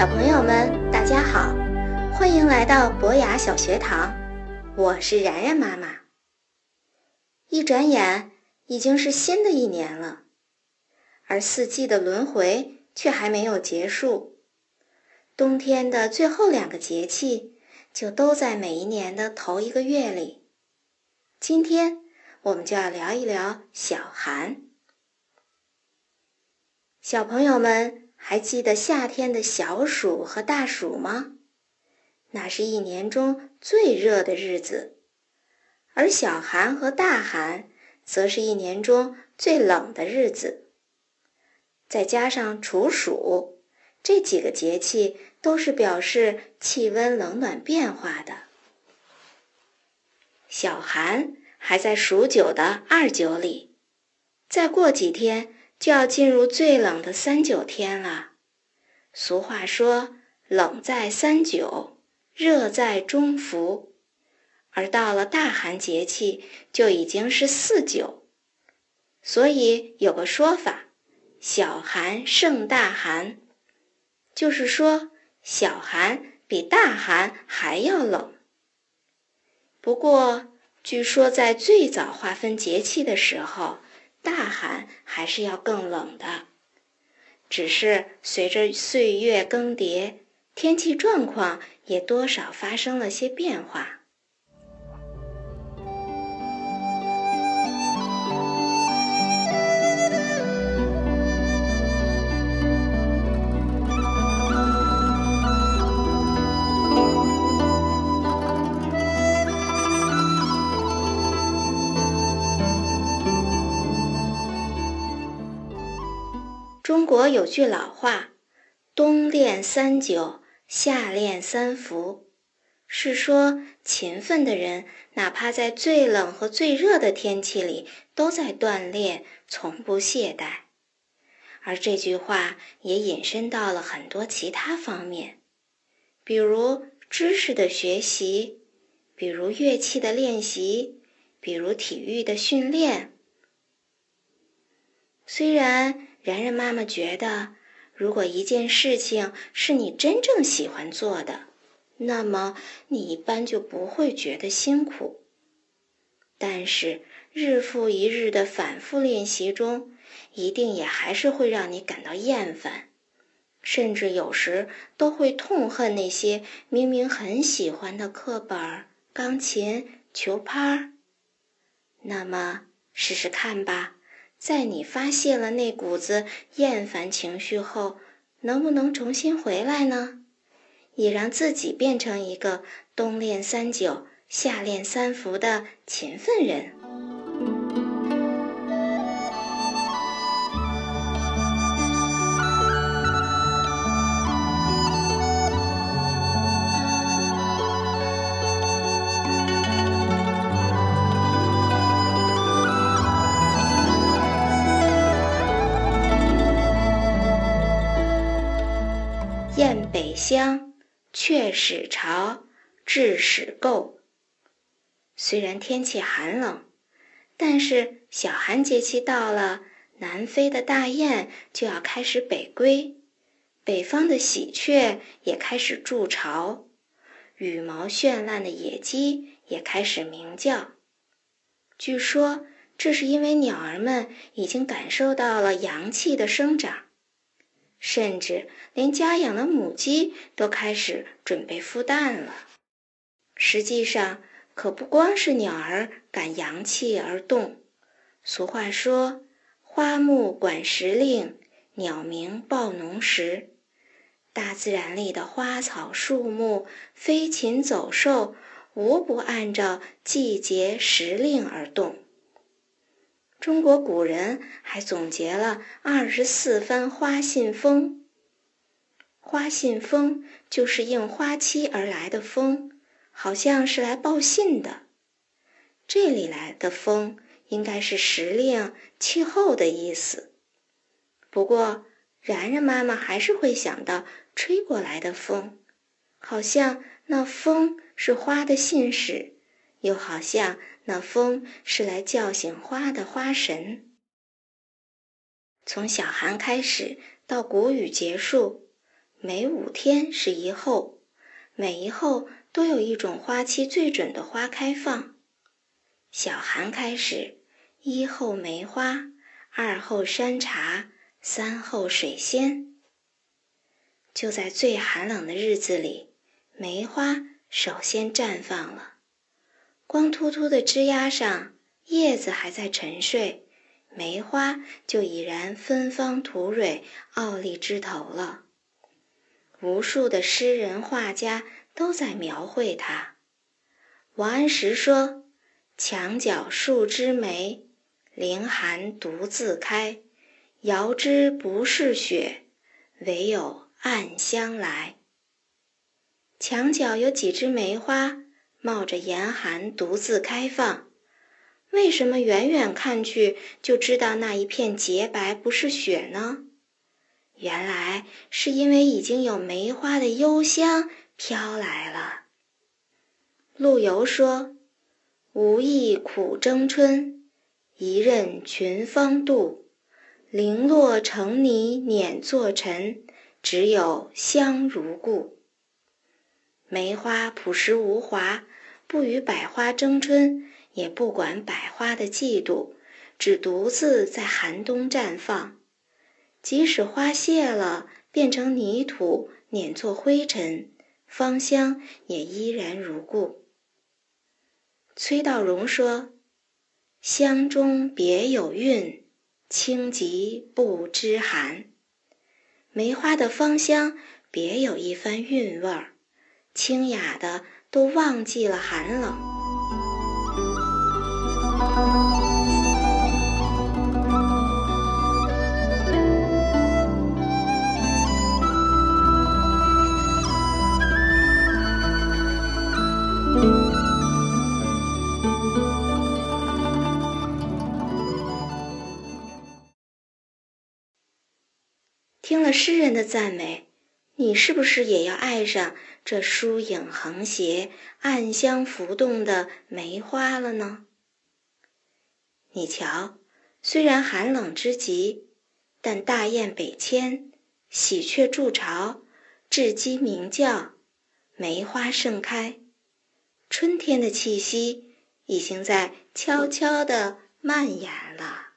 小朋友们，大家好，欢迎来到博雅小学堂，我是然然妈妈。一转眼已经是新的一年了，而四季的轮回却还没有结束。冬天的最后两个节气就都在每一年的头一个月里。今天我们就要聊一聊小寒。小朋友们。还记得夏天的小暑和大暑吗？那是一年中最热的日子，而小寒和大寒则是一年中最冷的日子。再加上处暑，这几个节气都是表示气温冷暖变化的。小寒还在数九的二九里，再过几天。就要进入最冷的三九天了。俗话说：“冷在三九，热在中伏。”而到了大寒节气，就已经是四九。所以有个说法：“小寒胜大寒”，就是说小寒比大寒还要冷。不过，据说在最早划分节气的时候，大寒还是要更冷的，只是随着岁月更迭，天气状况也多少发生了些变化。国有句老话：“冬练三九，夏练三伏”，是说勤奋的人，哪怕在最冷和最热的天气里，都在锻炼，从不懈怠。而这句话也引申到了很多其他方面，比如知识的学习，比如乐器的练习，比如体育的训练。虽然。然然妈妈觉得，如果一件事情是你真正喜欢做的，那么你一般就不会觉得辛苦。但是日复一日的反复练习中，一定也还是会让你感到厌烦，甚至有时都会痛恨那些明明很喜欢的课本、钢琴、球拍。那么试试看吧。在你发泄了那股子厌烦情绪后，能不能重新回来呢？也让自己变成一个冬练三九、夏练三伏的勤奋人。乡，雀始巢，雉始垢。虽然天气寒冷，但是小寒节气到了，南飞的大雁就要开始北归，北方的喜鹊也开始筑巢，羽毛绚烂的野鸡也开始鸣叫。据说，这是因为鸟儿们已经感受到了阳气的生长。甚至连家养的母鸡都开始准备孵蛋了。实际上，可不光是鸟儿感阳气而动。俗话说：“花木管时令，鸟鸣报农时。”大自然里的花草树木、飞禽走兽，无不按照季节时令而动。中国古人还总结了二十四番花信风。花信风就是应花期而来的风，好像是来报信的。这里来的风应该是时令、气候的意思。不过，然然妈妈还是会想到吹过来的风，好像那风是花的信使。又好像那风是来叫醒花的花神。从小寒开始到谷雨结束，每五天是一候，每一候都有一种花期最准的花开放。小寒开始，一候梅花，二候山茶，三候水仙。就在最寒冷的日子里，梅花首先绽放了。光秃秃的枝丫上，叶子还在沉睡，梅花就已然芬芳吐蕊，傲立枝头了。无数的诗人画家都在描绘它。王安石说：“墙角数枝梅，凌寒独自开。遥知不是雪，唯有暗香来。”墙角有几枝梅花，冒着严寒独自开放。为什么远远看去就知道那一片洁白不是雪呢？原来是因为已经有梅花的幽香飘来了。陆游说：“无意苦争春，一任群芳妒。零落成泥碾作尘，只有香如故。”梅花朴实无华，不与百花争春，也不管百花的嫉妒，只独自在寒冬绽放。即使花谢了，变成泥土，碾作灰尘，芳香也依然如故。崔道融说：“香中别有韵，清极不知寒。”梅花的芳香别有一番韵味儿，清雅的都忘记了寒冷。听了诗人的赞美，你是不是也要爱上这疏影横斜、暗香浮动的梅花了呢？你瞧，虽然寒冷之极，但大雁北迁，喜鹊筑巢，雉鸡鸣叫，梅花盛开，春天的气息已经在悄悄地蔓延了。